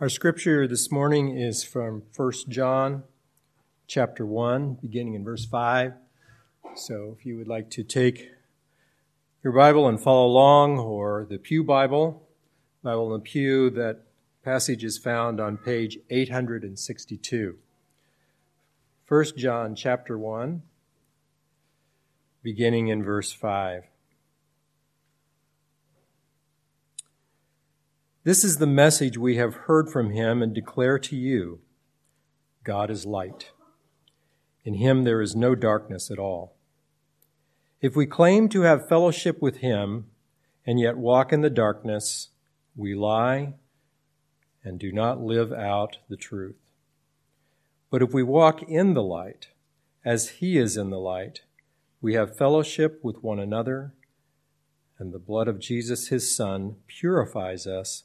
Our scripture this morning is from 1 John chapter 1, beginning in verse 5. So if you would like to take your Bible and follow along, or the Pew Bible, Bible in the Pew, that passage is found on page 862. 1 John chapter 1, beginning in verse 5. This is the message we have heard from him and declare to you God is light. In him there is no darkness at all. If we claim to have fellowship with him and yet walk in the darkness, we lie and do not live out the truth. But if we walk in the light, as he is in the light, we have fellowship with one another, and the blood of Jesus, his Son, purifies us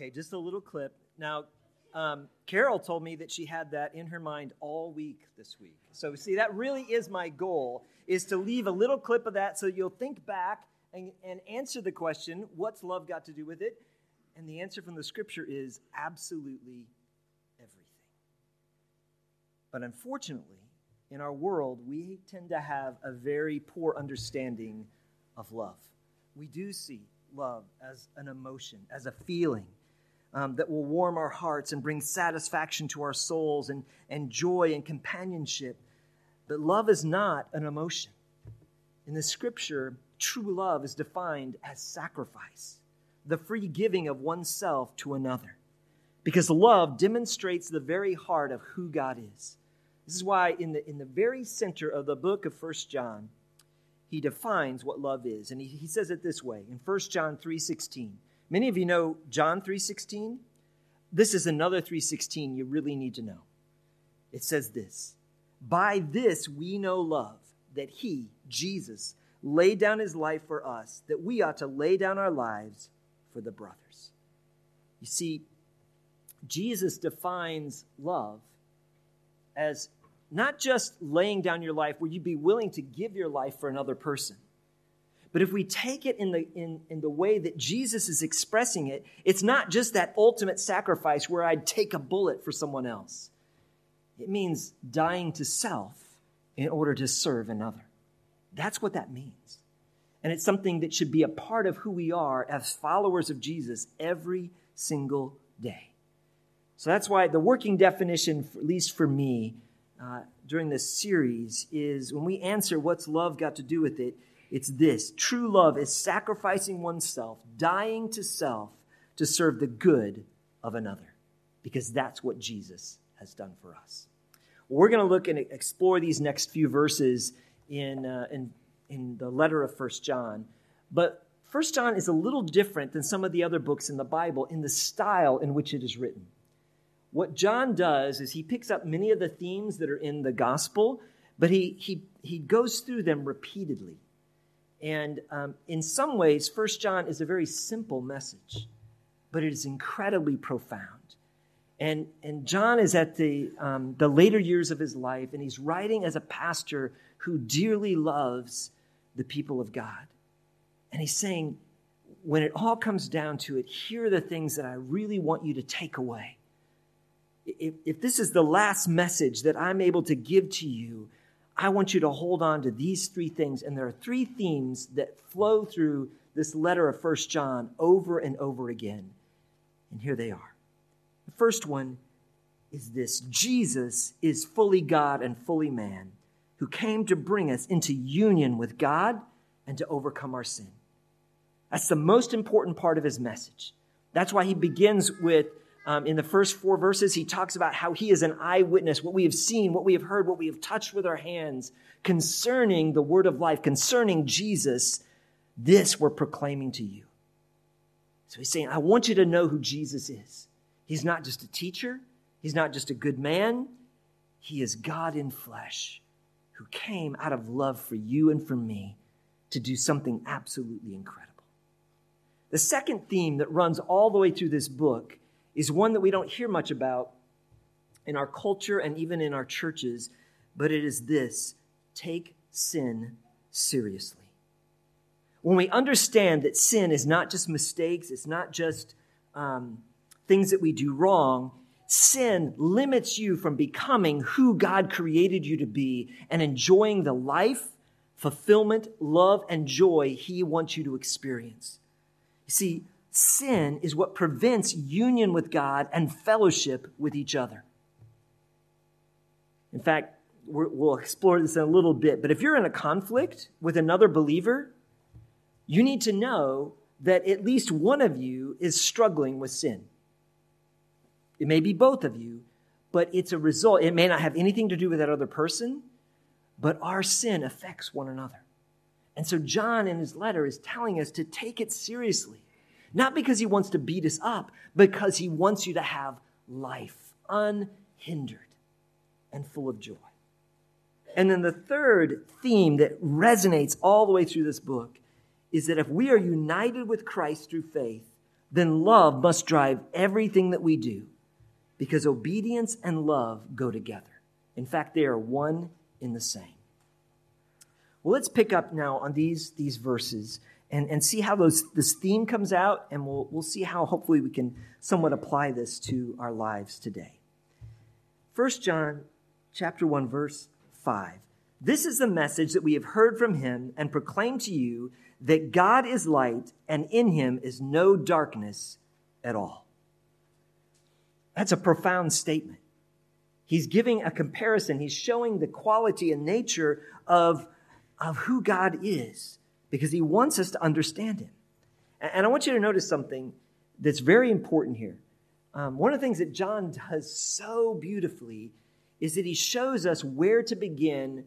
Okay, just a little clip. Now, um, Carol told me that she had that in her mind all week this week. So, see, that really is my goal, is to leave a little clip of that so you'll think back and, and answer the question, what's love got to do with it? And the answer from the scripture is absolutely everything. But unfortunately, in our world, we tend to have a very poor understanding of love. We do see love as an emotion, as a feeling um, that will warm our hearts and bring satisfaction to our souls and, and joy and companionship. But love is not an emotion. In the scripture, true love is defined as sacrifice the free giving of oneself to another. Because love demonstrates the very heart of who God is. This is why in the, in the very center of the book of First John, he defines what love is. And he, he says it this way in First John 3.16. Many of you know John 3.16. This is another 3.16 you really need to know. It says this, By this we know love, that he, Jesus, laid down his life for us, that we ought to lay down our lives for the brothers. You see, Jesus defines love as not just laying down your life where you'd be willing to give your life for another person. But if we take it in the, in, in the way that Jesus is expressing it, it's not just that ultimate sacrifice where I'd take a bullet for someone else. It means dying to self in order to serve another. That's what that means. And it's something that should be a part of who we are as followers of Jesus every single day. So that's why the working definition, at least for me, uh, during this series is when we answer what's love got to do with it, it's this true love is sacrificing oneself, dying to self to serve the good of another, because that's what Jesus has done for us. We're going to look and explore these next few verses in, uh, in in the letter of First John. But First John is a little different than some of the other books in the Bible in the style in which it is written. What John does is he picks up many of the themes that are in the gospel, but he, he, he goes through them repeatedly. And um, in some ways, First John is a very simple message, but it is incredibly profound. And, and John is at the, um, the later years of his life, and he's writing as a pastor who dearly loves the people of God. And he's saying, when it all comes down to it, here are the things that I really want you to take away. If, if this is the last message that I'm able to give to you, I want you to hold on to these three things. And there are three themes that flow through this letter of First John over and over again. And here they are. The first one is this Jesus is fully God and fully man who came to bring us into union with God and to overcome our sin. That's the most important part of his message. That's why he begins with, um, in the first four verses, he talks about how he is an eyewitness, what we have seen, what we have heard, what we have touched with our hands concerning the word of life, concerning Jesus. This we're proclaiming to you. So he's saying, I want you to know who Jesus is. He's not just a teacher, he's not just a good man, he is God in flesh who came out of love for you and for me to do something absolutely incredible. The second theme that runs all the way through this book is one that we don't hear much about in our culture and even in our churches, but it is this take sin seriously. When we understand that sin is not just mistakes, it's not just um, things that we do wrong, sin limits you from becoming who God created you to be and enjoying the life, fulfillment, love, and joy He wants you to experience. You see, sin is what prevents union with God and fellowship with each other. In fact, we will explore this in a little bit, but if you're in a conflict with another believer, you need to know that at least one of you is struggling with sin. It may be both of you, but it's a result. It may not have anything to do with that other person, but our sin affects one another. And so John in his letter is telling us to take it seriously. Not because he wants to beat us up, because he wants you to have life unhindered and full of joy. And then the third theme that resonates all the way through this book is that if we are united with Christ through faith, then love must drive everything that we do because obedience and love go together. In fact, they are one in the same. Well, let's pick up now on these, these verses and, and see how those, this theme comes out, and we'll, we'll see how hopefully we can somewhat apply this to our lives today. 1 John chapter 1, verse 5. This is the message that we have heard from him and proclaim to you that God is light, and in him is no darkness at all. That's a profound statement. He's giving a comparison. He's showing the quality and nature of of who God is because he wants us to understand him. And I want you to notice something that's very important here. Um, one of the things that John does so beautifully is that he shows us where to begin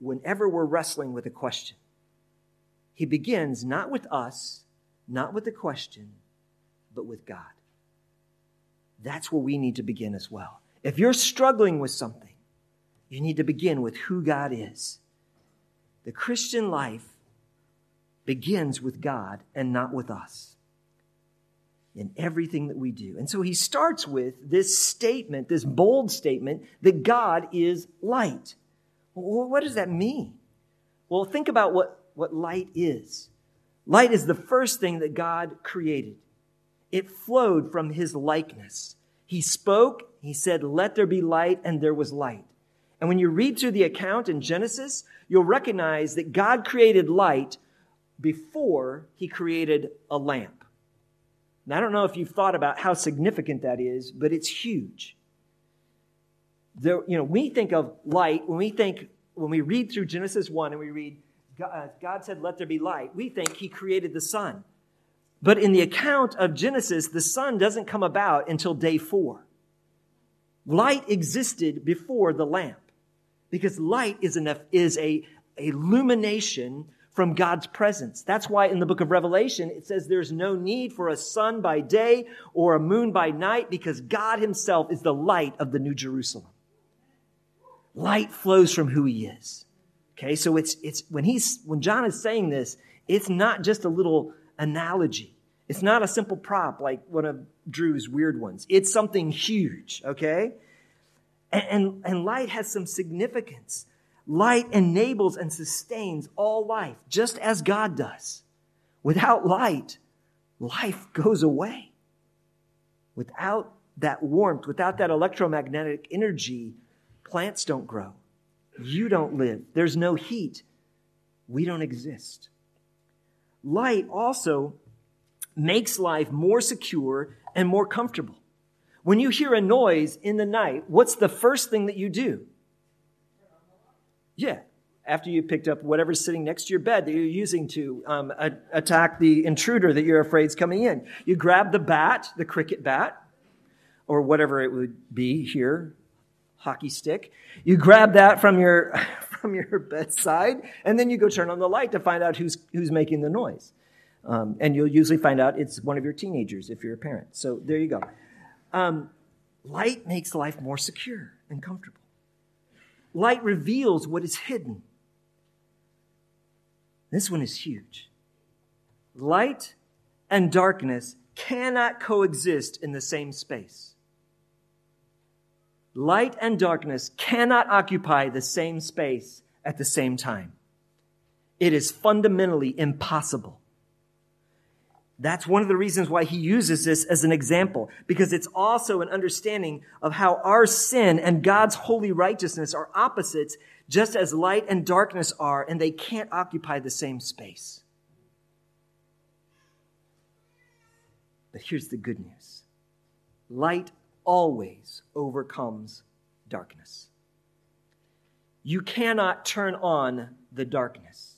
whenever we're wrestling with a question. He begins not with us, not with the question, but with God. That's where we need to begin as well. If you're struggling with something, you need to begin with who God is. The Christian life begins with God and not with us in everything that we do. And so he starts with this statement, this bold statement, that God is light. Well, what does that mean? Well, think about what, what light is. Light is the first thing that God created. It flowed from his likeness. He spoke, he said, Let there be light, and there was light. And when you read through the account in Genesis, you'll recognize that God created light before he created a lamp. Now, I don't know if you've thought about how significant that is, but it's huge. There, you know, we think of light, when we think, when we read through Genesis 1 and we read, God, uh, God said, let there be light, we think he created the sun. But in the account of Genesis, the sun doesn't come about until day four. Light existed before the lamp because light is, is a, a illumination from God's presence. That's why in the book of Revelation, it says there's no need for a sun by day or a moon by night because God himself is the light of the New Jerusalem. Light flows from who he is. Okay, so it's, it's, when he's, when John is saying this, it's not just a little analogy. It's not a simple prop like one of Drew's weird ones. It's something huge, okay? And, and, and light has some significance. Light enables and sustains all life, just as God does. Without light, life goes away. Without that warmth, without that electromagnetic energy, plants don't grow. You don't live. There's no heat. We don't exist. Light also makes life more secure and more comfortable. When you hear a noise in the night, what's the first thing that you do? Yeah. after you picked up whatever's sitting next to your bed that you're using to um, a- attack the intruder that you're afraid is coming in. You grab the bat, the cricket bat, or whatever it would be here, hockey stick. You grab that from your from your bedside, and then you go turn on the light to find out who's who's making the noise. Um, and you'll usually find out it's one of your teenagers if you're a parent. So there you go. Um, light makes life more secure and comfortable. Light reveals what is hidden. This one is huge. Light and darkness cannot coexist in the same space. Light and darkness cannot occupy the same space at the same time. It is fundamentally impossible. That's one of the reasons why he uses this as an example, because it's also an understanding of how our sin and God's holy righteousness are opposites, just as light and darkness are, and they can't occupy the same space. But here's the good news light always overcomes darkness. You cannot turn on the darkness,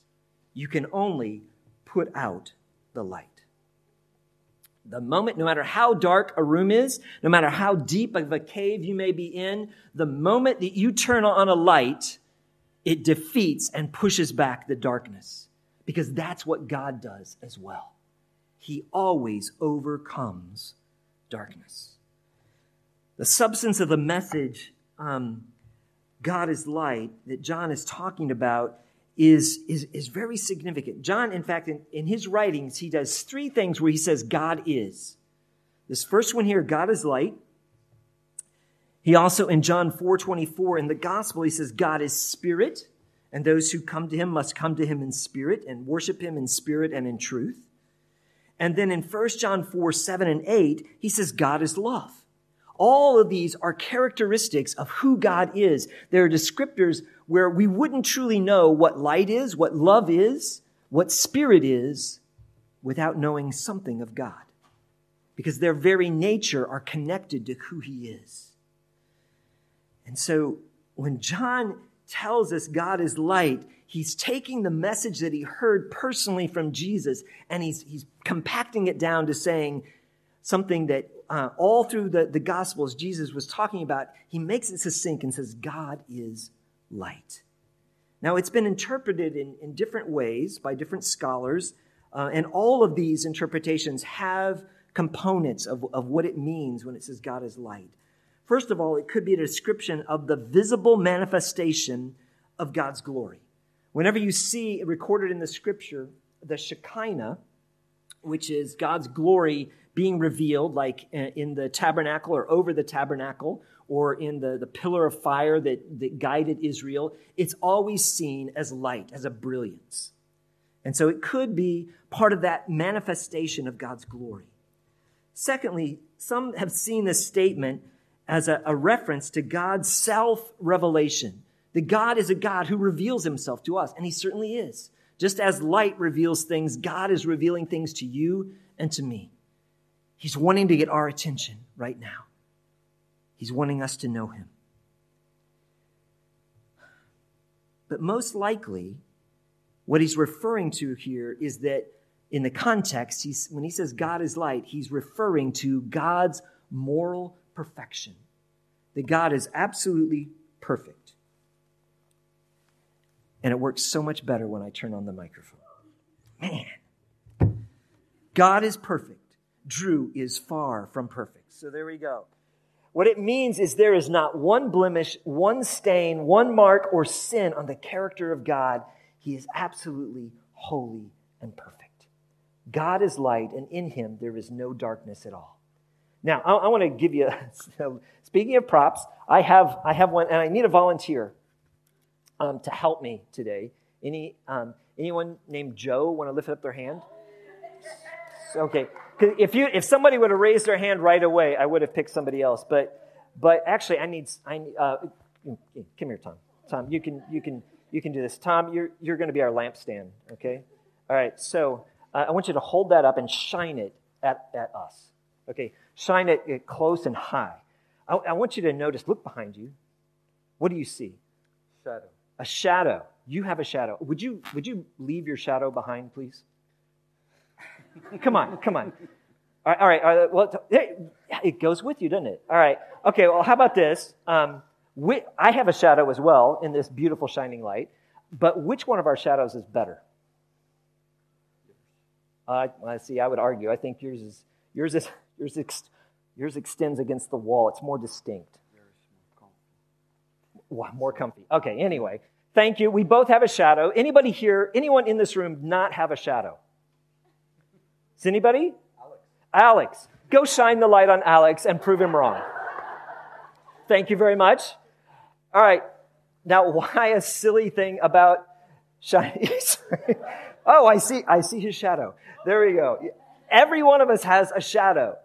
you can only put out the light. The moment, no matter how dark a room is, no matter how deep of a cave you may be in, the moment that you turn on a light, it defeats and pushes back the darkness. Because that's what God does as well. He always overcomes darkness. The substance of the message, um, God is light, that John is talking about is, is, is very significant. John, in fact, in, in his writings, he does three things where he says God is. This first one here, God is light. He also, in John 4 24, in the gospel, he says, God is spirit, and those who come to him must come to him in spirit and worship him in spirit and in truth. And then in 1 John 4 7 and 8, he says, God is love. All of these are characteristics of who God is. They're descriptors where we wouldn't truly know what light is, what love is, what spirit is, without knowing something of God. Because their very nature are connected to who He is. And so when John tells us God is light, he's taking the message that he heard personally from Jesus and he's, he's compacting it down to saying something that uh, all through the, the Gospels Jesus was talking about. He makes it succinct and says, God is light. Now, it's been interpreted in, in different ways by different scholars, uh, and all of these interpretations have components of, of what it means when it says God is light. First of all, it could be a description of the visible manifestation of God's glory. Whenever you see recorded in the scripture the Shekinah, which is God's glory being revealed, like uh, in the tabernacle or over the tabernacle, or in the, the pillar of fire that, that guided Israel, it's always seen as light, as a brilliance. And so it could be part of that manifestation of God's glory. Secondly, some have seen this statement as a, a reference to God's self revelation. That God is a God who reveals himself to us, and he certainly is. Just as light reveals things, God is revealing things to you and to me. He's wanting to get our attention right now. He's wanting us to know him. But most likely, what he's referring to here is that in the context, he's, when he says God is light, he's referring to God's moral perfection. That God is absolutely perfect. And it works so much better when I turn on the microphone. Man, God is perfect. Drew is far from perfect. So there we go. What it means is there is not one blemish, one stain, one mark, or sin on the character of God. He is absolutely holy and perfect. God is light, and in him there is no darkness at all. Now, I, I want to give you, speaking of props, I have, I have one, and I need a volunteer um, to help me today. Any, um, anyone named Joe want to lift up their hand? Okay. If you if somebody would have raised their hand right away, I would have picked somebody else. But but actually, I need I uh, come here, Tom. Tom, you can you can you can do this. Tom, you're you're going to be our lampstand. Okay. All right. So uh, I want you to hold that up and shine it at at us. Okay. Shine it close and high. I, I want you to notice. Look behind you. What do you see? Shadow. A shadow. You have a shadow. Would you, would you leave your shadow behind, please? Come on, come on. All right, all right. All right well, it goes with you, doesn't it? All right. Okay, well, how about this? Um, we, I have a shadow as well in this beautiful shining light, but which one of our shadows is better? Uh, I see. I would argue. I think yours is yours is yours ex, yours extends against the wall. It's more distinct. Wow, more comfy. Okay. Anyway, thank you. We both have a shadow. Anybody here? Anyone in this room not have a shadow? Does anybody? Alex. Alex. Go shine the light on Alex and prove him wrong. Thank you very much. All right. Now, why a silly thing about shining? oh, I see. I see his shadow. There we go. Every one of us has a shadow.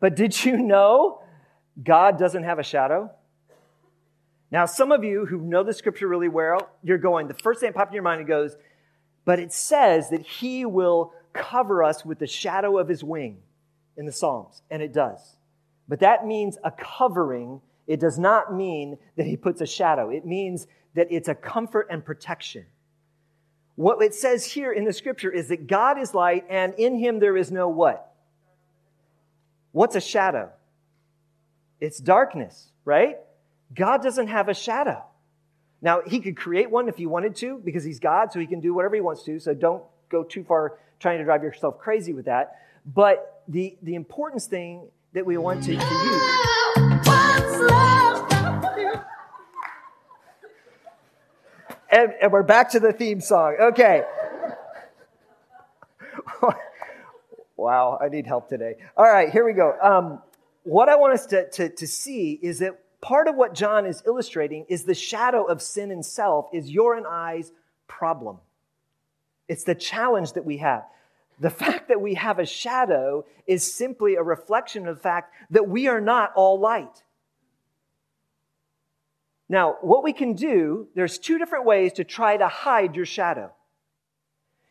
But did you know God doesn't have a shadow? Now, some of you who know the scripture really well, you're going, the first thing that popped in your mind, goes, but it says that he will cover us with the shadow of his wing in the Psalms. And it does. But that means a covering. It does not mean that he puts a shadow. It means that it's a comfort and protection. What it says here in the scripture is that God is light and in him there is no what? What's a shadow? It's darkness, right? God doesn't have a shadow. Now, he could create one if he wanted to because he's God, so he can do whatever he wants to. So don't go too far trying to drive yourself crazy with that. But the, the important thing that we want to, to use. And, and we're back to the theme song. Okay. wow, I need help today. All right, here we go. Um, what I want us to, to, to see is that part of what John is illustrating is the shadow of sin and self is your and I's problem. It's the challenge that we have. The fact that we have a shadow is simply a reflection of the fact that we are not all light. Now, what we can do, there's two different ways to try to hide your shadow.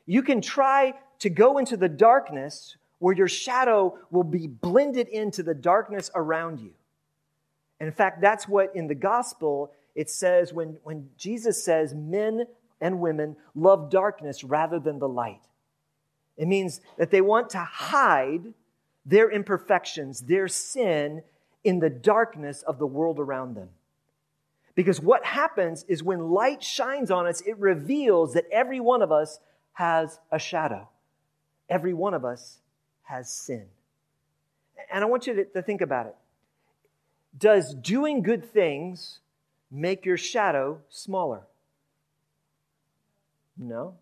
You can try to go into the darkness where your shadow will be blended into the darkness around you. And in fact, that's what in the gospel it says when, when Jesus says men and women love darkness rather than the light. It means that they want to hide their imperfections, their sin in the darkness of the world around them. Because what happens is when light shines on us, it reveals that every one of us has a shadow. Every one of us has sin. And I want you to, think about it. Does doing good things make your shadow smaller? No.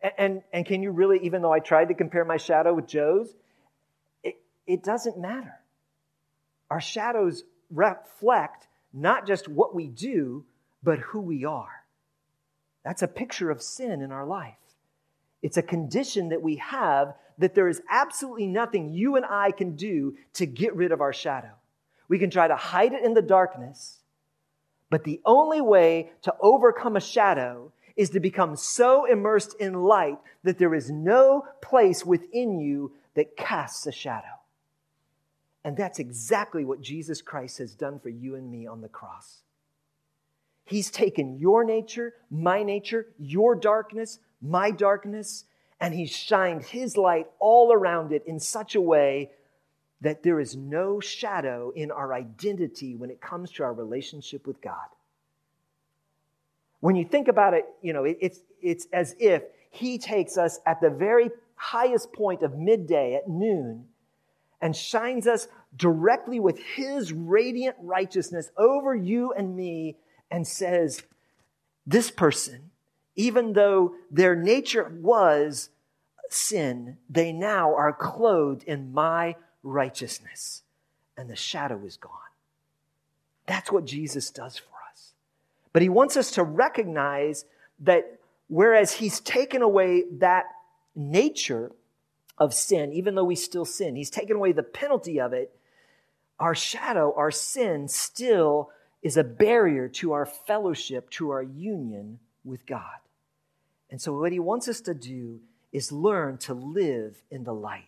And, and, and, can you really, even though I tried to compare my shadow with Joe's, it, it doesn't matter. Our shadows reflect not just what we do, but who we are. That's a picture of sin in our life. It's a condition that we have that there is absolutely nothing you and I can do to get rid of our shadow. We can try to hide it in the darkness, but the only way to overcome a shadow is to become so immersed in light that there is no place within you that casts a shadow. And that's exactly what Jesus Christ has done for you and me on the cross. He's taken your nature, my nature, your darkness, my darkness, and He's shined His light all around it in such a way that there is no shadow in our identity when it comes to our relationship with God. When you think about it, you know, it's, it's as if He takes us at the very highest point of midday at noon and shines us directly with his radiant righteousness over you and me and says, This person, even though their nature was sin, they now are clothed in my righteousness, and the shadow is gone. That's what Jesus does for us. But he wants us to recognize that whereas he's taken away that nature, of sin, even though we still sin. He's taken away the penalty of it. Our shadow, our sin, still is a barrier to our fellowship, to our union with God. And so, what he wants us to do is learn to live in the light.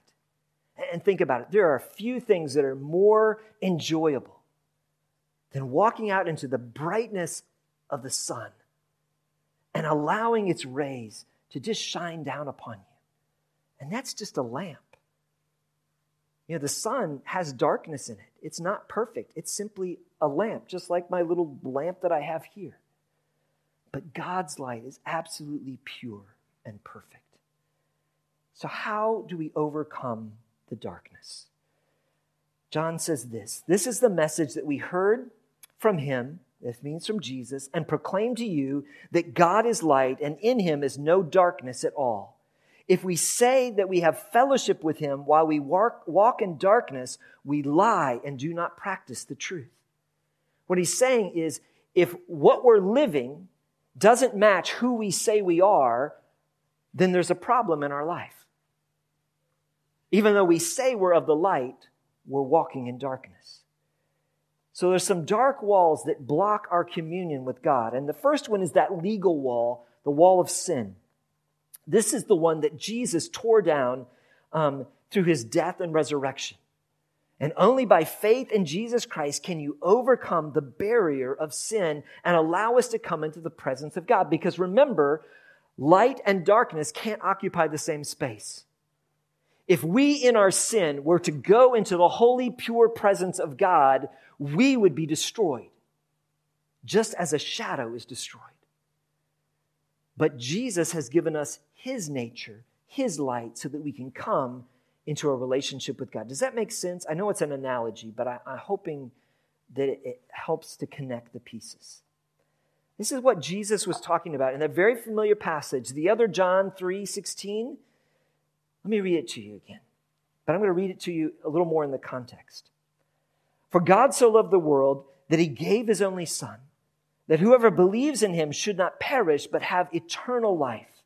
And think about it there are few things that are more enjoyable than walking out into the brightness of the sun and allowing its rays to just shine down upon you. And that's just a lamp. You know, the sun has darkness in it. It's not perfect. It's simply a lamp, just like my little lamp that I have here. But God's light is absolutely pure and perfect. So, how do we overcome the darkness? John says this This is the message that we heard from him, this means from Jesus, and proclaim to you that God is light and in him is no darkness at all. If we say that we have fellowship with him while we walk, walk in darkness, we lie and do not practice the truth. What he's saying is if what we're living doesn't match who we say we are, then there's a problem in our life. Even though we say we're of the light, we're walking in darkness. So there's some dark walls that block our communion with God. And the first one is that legal wall, the wall of sin. This is the one that Jesus tore down um, through his death and resurrection. And only by faith in Jesus Christ can you overcome the barrier of sin and allow us to come into the presence of God. Because remember, light and darkness can't occupy the same space. If we in our sin were to go into the holy, pure presence of God, we would be destroyed, just as a shadow is destroyed. But Jesus has given us his nature, his light, so that we can come into a relationship with God. Does that make sense? I know it's an analogy, but I, am hoping that it, it helps to connect the pieces. This is what Jesus was talking about in that very familiar passage. The other John 3 16. Let me read it to you again. But I'm going to read it to you a little more in the context. For God so loved the world that he gave his only Son, that whoever believes in him should not perish, but have eternal life.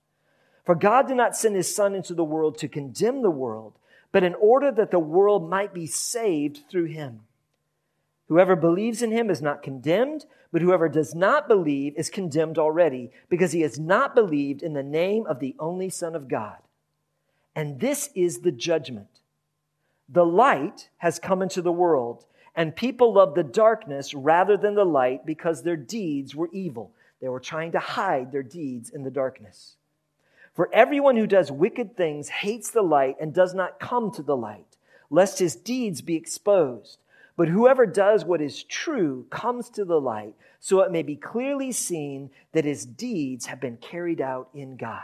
For God did not send his Son into the world to condemn the world, but in order that the world might be saved through him. Whoever believes in him is not condemned, but whoever does not believe is condemned already, because he has not believed in the name of the only Son of God. And this is the judgment. The light has come into the world, and people loved the darkness rather than the light because their deeds were evil. They were trying to hide their deeds in the darkness. For everyone who does wicked things hates the light and does not come to the light, lest his deeds be exposed. But whoever does what is true comes to the light, so it may be clearly seen that his deeds have been carried out in God.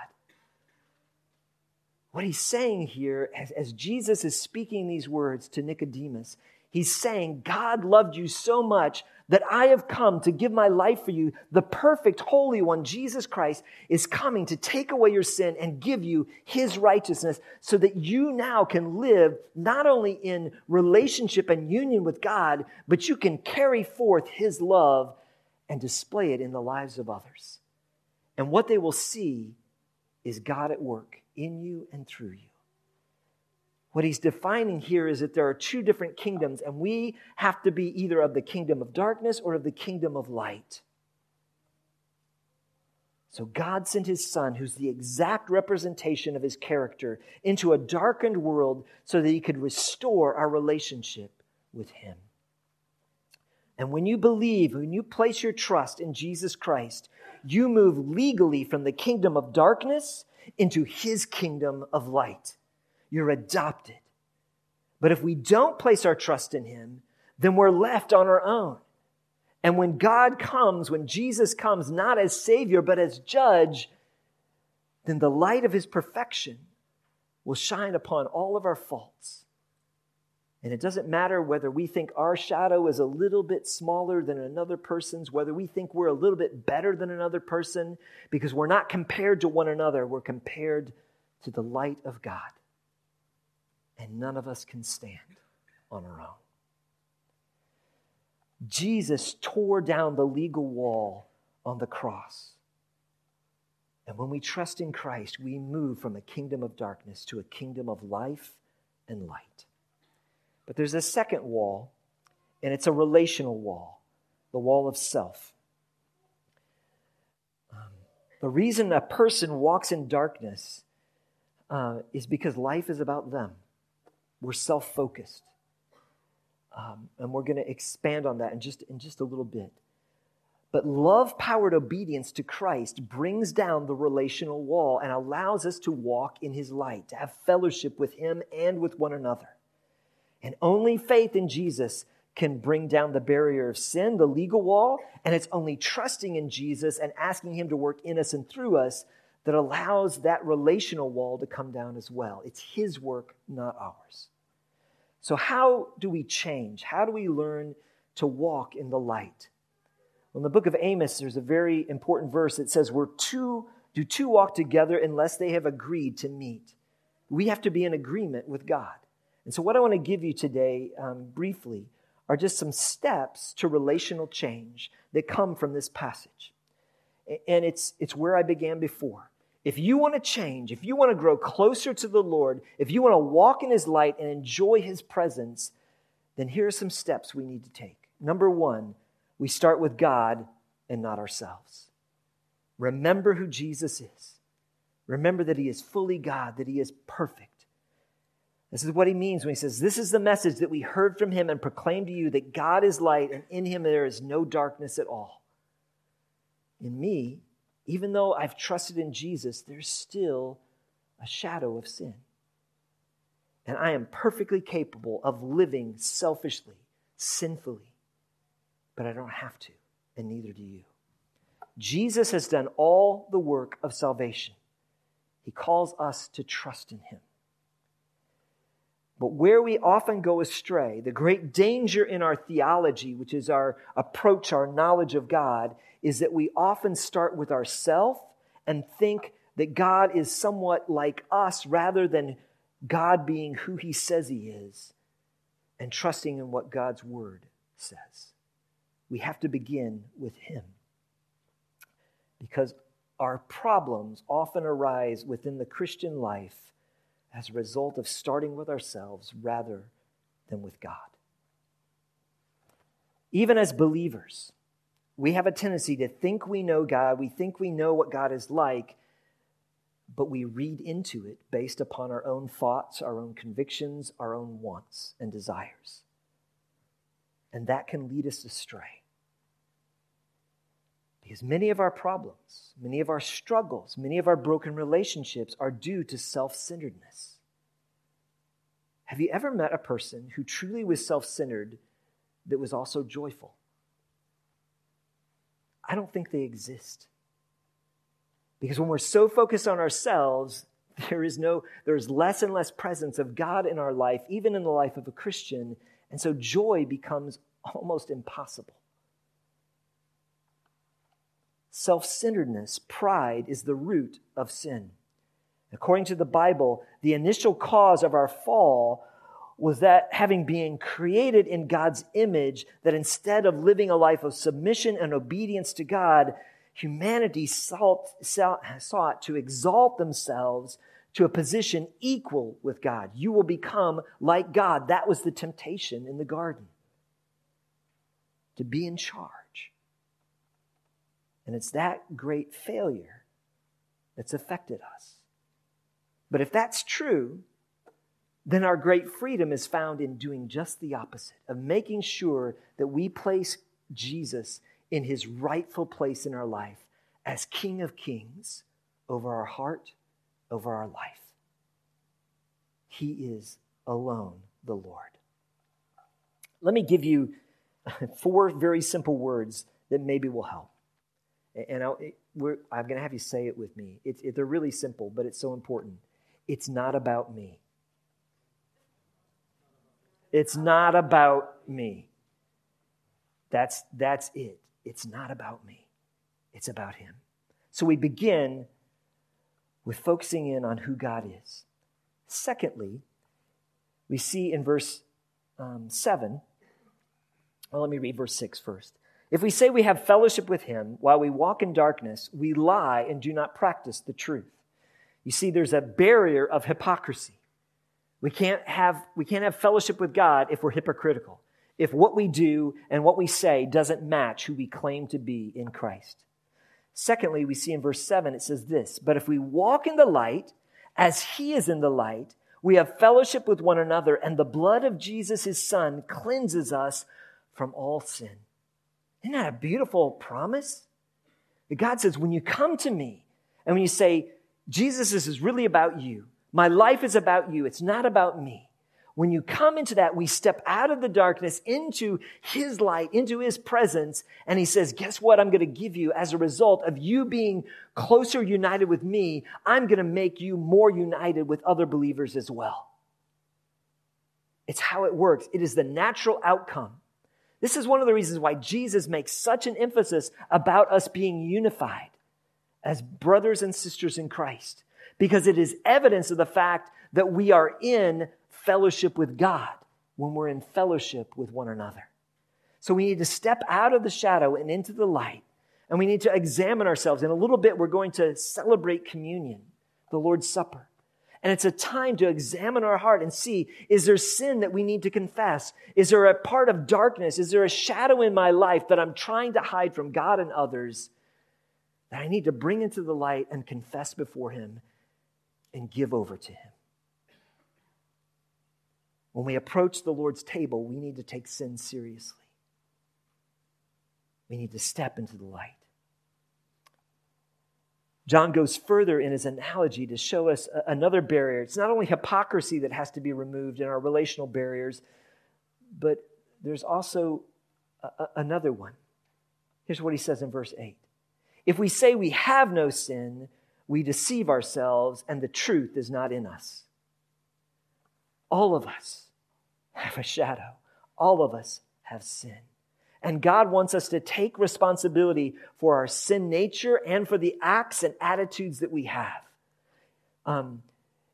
What he's saying here, as, as Jesus is speaking these words to Nicodemus, he's saying, God loved you so much that I have come to give my life for you. The perfect, holy one, Jesus Christ, is coming to take away your sin and give you his righteousness so that you now can live not only in relationship and union with God, but you can carry forth his love and display it in the lives of others. And what they will see is God at work in you and through you. What he's defining here is that there are two different kingdoms, and we have to be either of the kingdom of darkness or of the kingdom of light. So God sent his son, who's the exact representation of his character, into a darkened world so that he could restore our relationship with him. And when you believe, when you place your trust in Jesus Christ, you move legally from the kingdom of darkness into his kingdom of light. You're adopted. But if we don't place our trust in Him, then we're left on our own. And when God comes, when Jesus comes, not as Savior, but as Judge, then the light of His perfection will shine upon all of our faults. And it doesn't matter whether we think our shadow is a little bit smaller than another person's, whether we think we're a little bit better than another person, because we're not compared to one another, we're compared to the light of God and none of us can stand on our own. Jesus tore down the legal wall on the cross. And when we trust in Christ, we move from a kingdom of darkness to a kingdom of life and light. But there's a second wall, and it's a relational wall the wall of self. Um, the reason a person walks in darkness uh, is because life is about them. We're self focused. Um, and we're going to expand on that in just, in just a little bit. But love powered obedience to Christ brings down the relational wall and allows us to walk in his light, to have fellowship with him and with one another. And only faith in Jesus can bring down the barrier of sin, the legal wall, and it's only trusting in Jesus and asking him to work in us and through us that allows that relational wall to come down as well. It's his work, not ours. So, how do we change? How do we learn to walk in the light? Well, in the book of Amos, there's a very important verse that says, We're two, do two walk together unless they have agreed to meet? We have to be in agreement with God. And so, what I want to give you today, um, briefly, are just some steps to relational change that come from this passage. And it's, it's where I began before. If you want to change, if you want to grow closer to the Lord, if you want to walk in His light and enjoy His presence, then here are some steps we need to take. Number one, we start with God and not ourselves. Remember who Jesus is. Remember that He is fully God, that He is perfect. This is what He means when He says, This is the message that we heard from Him and proclaimed to you that God is light and in Him there is no darkness at all. In me, even though I've trusted in Jesus, there's still a shadow of sin. And I am perfectly capable of living selfishly, sinfully, but I don't have to, and neither do you. Jesus has done all the work of salvation. He calls us to trust in him. But where we often go astray, the great danger in our theology, which is our approach, our knowledge of God, is that we often start with ourself and think that God is somewhat like us rather than God being who he says he is and trusting in what God's word says. We have to begin with him because our problems often arise within the Christian life as a result of starting with ourselves rather than with God. Even as believers, we have a tendency to think we know God, we think we know what God is like, but we read into it based upon our own thoughts, our own convictions, our own wants and desires. And that can lead us astray. Because many of our problems, many of our struggles, many of our broken relationships are due to self centeredness. Have you ever met a person who truly was self centered that was also joyful? I don't think they exist. Because when we're so focused on ourselves, there is no, there's less and less presence of God in our life, even in the life of a Christian. And so joy becomes almost impossible. Self centeredness, pride, is the root of sin. According to the Bible, the initial cause of our fall was that having been created in God's image, that instead of living a life of submission and obedience to God, humanity sought, sought, to exalt themselves to a position equal with God. You will become like God. That was the temptation in the garden to be in charge. And it's that great failure that's affected us. But if that's true, then our great freedom is found in doing just the opposite of making sure that we place Jesus in his rightful place in our life as King of Kings over our heart, over our life. He is alone the Lord. Let me give you four very simple words that maybe will help. And i am going to have you say it with me. It, it, they're really simple, but it's so important. It's not about me. It's not about me. That's, that's it. It's not about me, it's about Him. So we begin with focusing in on who God is. Secondly, we see in verse um, 7, well, let me read verse 6 first. If we say we have fellowship with Him while we walk in darkness, we lie and do not practice the truth. You see, there's a barrier of hypocrisy. We can't have, we can't have fellowship with God if we're hypocritical, if what we do and what we say doesn't match who we claim to be in Christ. Secondly, we see in verse 7, it says this But if we walk in the light, as he is in the light, we have fellowship with one another, and the blood of Jesus, his son, cleanses us from all sin. Isn't that a beautiful promise? That God says, when you come to me and when you say, Jesus, this is really about you, my life is about you, it's not about me. When you come into that, we step out of the darkness into His light, into His presence. And He says, Guess what? I'm going to give you as a result of you being closer united with me. I'm going to make you more united with other believers as well. It's how it works, it is the natural outcome. This is one of the reasons why Jesus makes such an emphasis about us being unified as brothers and sisters in Christ, because it is evidence of the fact that we are in fellowship with God when we're in fellowship with one another. So we need to step out of the shadow and into the light. And we need to examine ourselves. In a little bit, we're going to celebrate communion, the Lord's Supper. And it's a time to examine our heart and see is there sin that we need to confess? Is there a part of darkness? Is there a shadow in my life that I'm trying to hide from God and others that I need to bring into the light and confess before Him and give over to Him? When we approach the Lord's table, we need to take sin seriously. We need to step into the light. John goes further in his analogy to show us another barrier. It's not only hypocrisy that has to be removed in our relational barriers, but there's also a, another one. Here's what he says in verse 8 If we say we have no sin, we deceive ourselves, and the truth is not in us. All of us have a shadow. All of us have sin. And God wants us to take responsibility for our sin nature and for the acts and attitudes that we have. Um,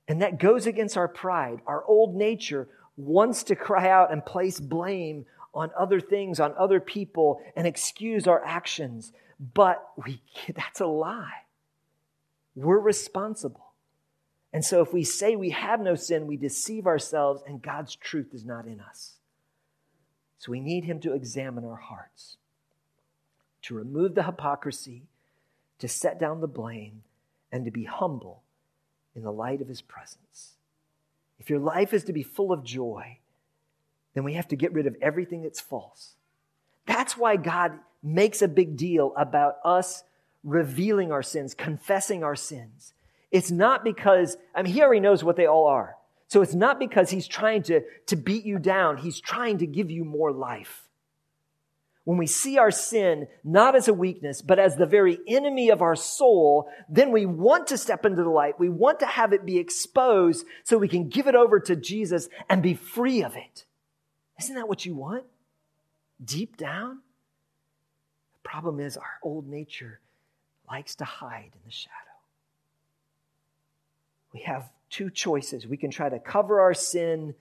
and that goes against our pride. Our old nature wants to cry out and place blame on other things, on other people, and excuse our actions. But we, that's a lie. We're responsible. And so if we say we have no sin, we deceive ourselves and God's truth is not in us. So we need Him to examine our hearts, to remove the hypocrisy, to set down the blame, and to be humble in the light of His presence. If your life is to be full of joy, then we have to get rid of everything that's false. That's why God makes a big deal about us revealing our sins, confessing our sins. It's not because, I mean, he already knows what they all are. So it's not because he's trying to, to beat you down. He's trying to give you more life. When we see our sin not as a weakness, but as the very enemy of our soul, then we want to step into the light. We want to have it be exposed so we can give it over to Jesus and be free of it. Isn't that what you want? Deep down? The problem is our old nature likes to hide in the shadow we have two choices. We can try to cover our sin,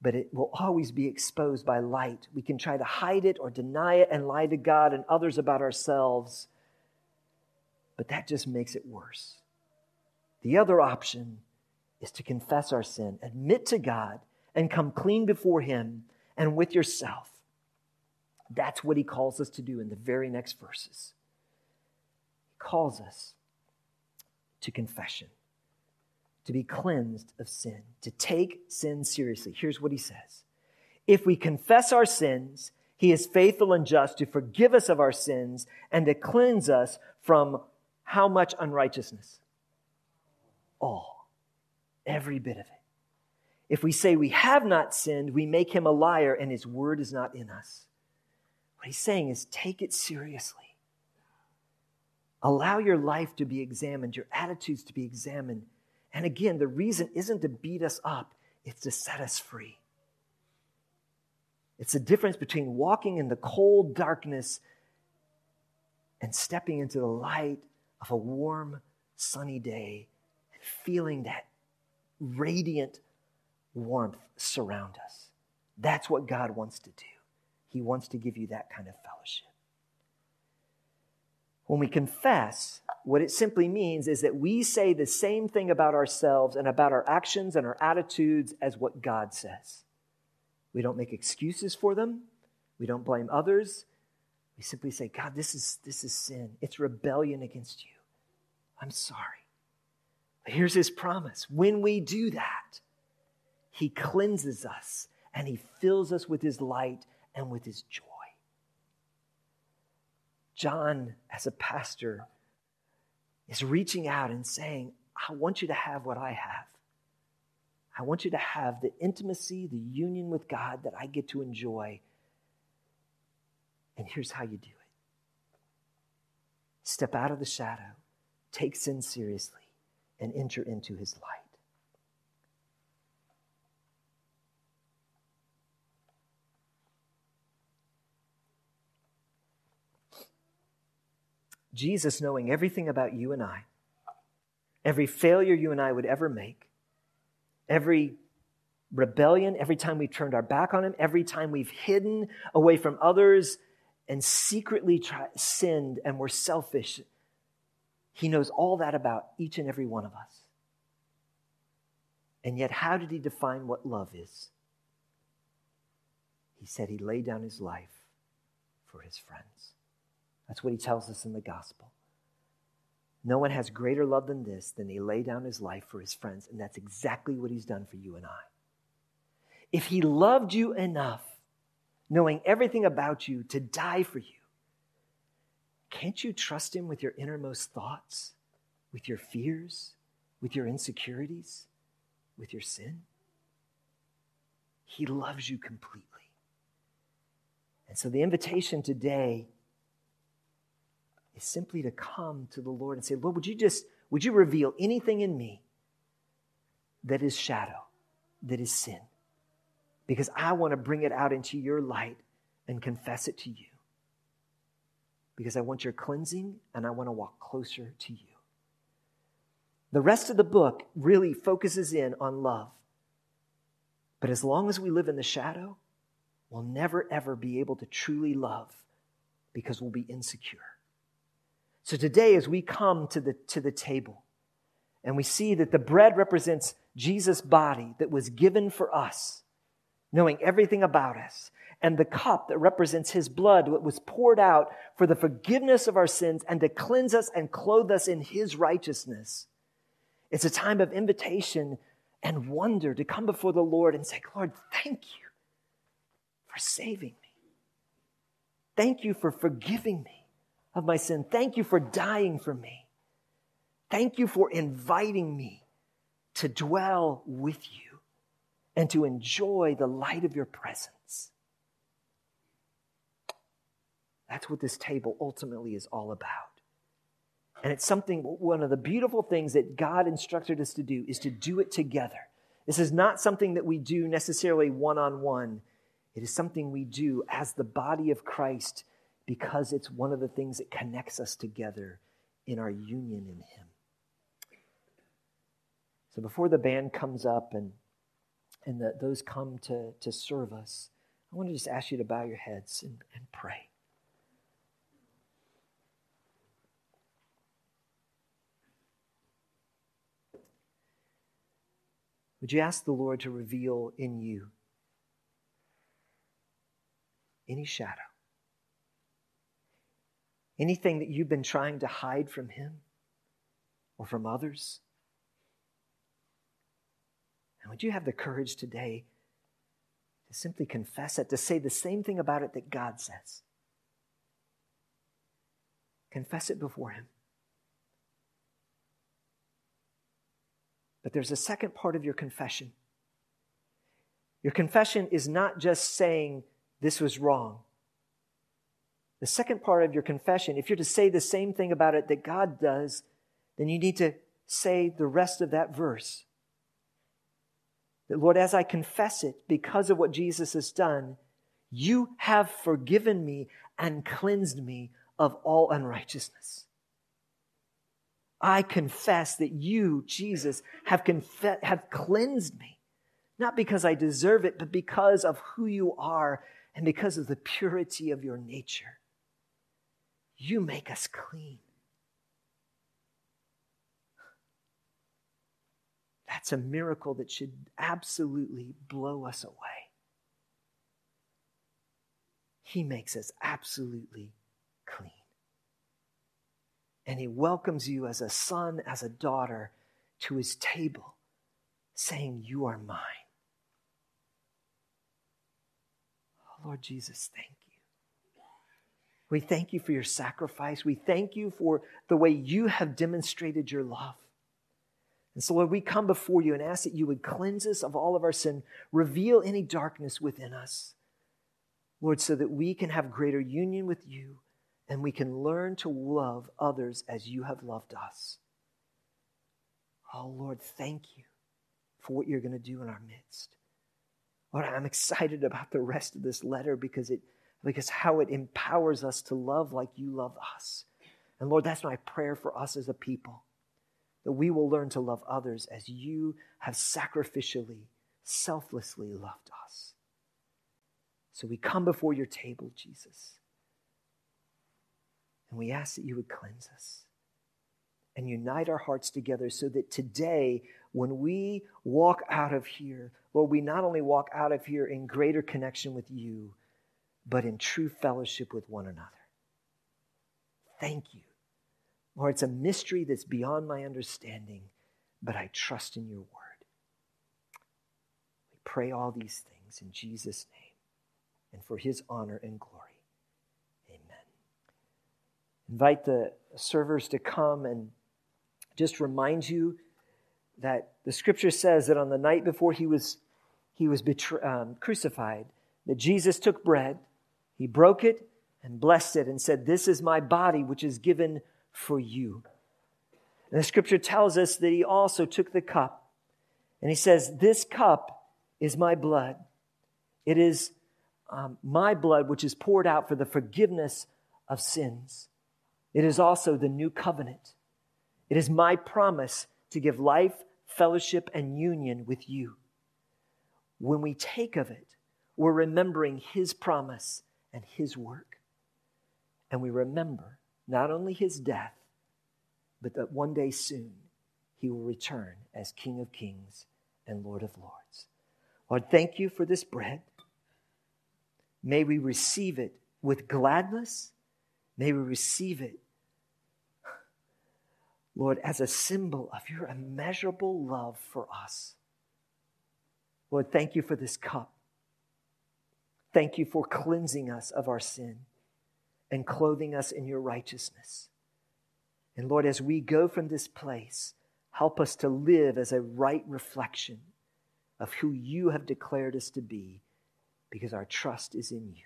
but it will always be exposed by light. We can try to hide it or deny it and lie to God and others about ourselves, but that just makes it worse. The other option is to confess our sin, admit to God, and come clean before Him and with yourself. That's what He calls us to do in the very next verses. He calls us to confession to be cleansed of sin, to take sin seriously. Here's what he says If we confess our sins, he is faithful and just to forgive us of our sins and to cleanse us from how much unrighteousness? All. Every bit of it. If we say we have not sinned, we make him a liar and his word is not in us. What he's saying is take it seriously. Allow your life to be examined, your attitudes to be examined and again, the reason isn't to beat us up, it's to set us free. It's the difference between walking in the cold darkness and stepping into the light of a warm, sunny day and feeling that radiant warmth surround us. That's what God wants to do. He wants to give you that kind of fellowship. When we confess, what it simply means is that we say the same thing about ourselves and about our actions and our attitudes as what God says. We don't make excuses for them. We don't blame others. We simply say, God, this is, this is sin. It's rebellion against you. I'm sorry. But here's his promise. When we do that, he cleanses us and he fills us with his light and with his joy. John, as a pastor, is reaching out and saying, I want you to have what I have. I want you to have the intimacy, the union with God that I get to enjoy. And here's how you do it step out of the shadow, take sin seriously, and enter into his light. Jesus, knowing everything about you and I, every failure you and I would ever make, every rebellion, every time we've turned our back on Him, every time we've hidden away from others and secretly sinned and were selfish, He knows all that about each and every one of us. And yet, how did He define what love is? He said He laid down His life for His friends. That's what He tells us in the gospel. No one has greater love than this, than he lay down his life for his friends. And that's exactly what he's done for you and I. If he loved you enough, knowing everything about you, to die for you, can't you trust him with your innermost thoughts, with your fears, with your insecurities, with your sin? He loves you completely. And so the invitation today is simply to come to the Lord and say, Lord, would you just, would you reveal anything in me that is shadow, that is sin? Because I want to bring it out into your light and confess it to you. Because I want your cleansing and I want to walk closer to you. The rest of the book really focuses in on love. But as long as we live in the shadow, we'll never ever be able to truly love because we'll be insecure. So today, as we come to the, to the table and we see that the bread represents Jesus' body that was given for us, knowing everything about us, and the cup that represents his blood that was poured out for the forgiveness of our sins and to cleanse us and clothe us in his righteousness. It's a time of invitation and wonder to come before the Lord and say, Lord, thank you for saving me. Thank you for forgiving me of my sin. Thank you for dying for me. Thank you for inviting me to dwell with you and to enjoy the light of your presence. That's what this table ultimately is all about. And it's something, one of the beautiful things that God instructed us to do is to do it together. This is not something that we do necessarily one on one. It is something we do as the body of Christ because it's one of the things that connects us together in our union in Him. So before the band comes up and, and the, those come to, to serve us, I want to just ask you to bow your heads and, and pray. Would you ask the Lord to reveal in you any shadow? Anything that you've been trying to hide from Him or from others? And would you have the courage today to simply confess it, to say the same thing about it that God says? Confess it before Him. But there's a second part of your confession. Your confession is not just saying this was wrong. The second part of your confession, if you're to say the same thing about it that God does, then you need to say the rest of that verse. That, Lord, as I confess it, because of what Jesus has done, you have forgiven me and cleansed me of all unrighteousness. I confess that you, Jesus, have, conf- have cleansed me, not because I deserve it, but because of who you are and because of the purity of your nature. You make us clean. That's a miracle that should absolutely blow us away. He makes us absolutely clean. And He welcomes you as a son, as a daughter to His table, saying, You are mine. Oh, Lord Jesus, thank. We thank you for your sacrifice. We thank you for the way you have demonstrated your love. And so, Lord, we come before you and ask that you would cleanse us of all of our sin, reveal any darkness within us, Lord, so that we can have greater union with you and we can learn to love others as you have loved us. Oh, Lord, thank you for what you're going to do in our midst. Lord, I'm excited about the rest of this letter because it because how it empowers us to love like you love us. And Lord, that's my prayer for us as a people that we will learn to love others as you have sacrificially, selflessly loved us. So we come before your table, Jesus, and we ask that you would cleanse us and unite our hearts together so that today, when we walk out of here, Lord, we not only walk out of here in greater connection with you, but in true fellowship with one another. Thank you Lord, it's a mystery that's beyond my understanding, but I trust in your word. We pray all these things in Jesus' name and for his honor and glory. Amen. Invite the servers to come and just remind you that the scripture says that on the night before he was, he was um, crucified, that Jesus took bread, he broke it and blessed it and said, This is my body, which is given for you. And the scripture tells us that he also took the cup and he says, This cup is my blood. It is um, my blood which is poured out for the forgiveness of sins. It is also the new covenant. It is my promise to give life, fellowship, and union with you. When we take of it, we're remembering his promise and his work. And we remember not only his death, but that one day soon he will return as King of Kings and Lord of Lords. Lord, thank you for this bread. May we receive it with gladness. May we receive it, Lord, as a symbol of your immeasurable love for us. Lord, thank you for this cup. Thank you for cleansing us of our sin and clothing us in your righteousness. And Lord, as we go from this place, help us to live as a right reflection of who you have declared us to be because our trust is in you.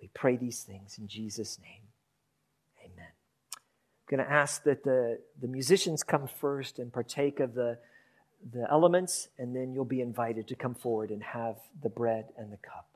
We pray these things in Jesus' name. Amen. I'm going to ask that the, the musicians come first and partake of the, the elements, and then you'll be invited to come forward and have the bread and the cup.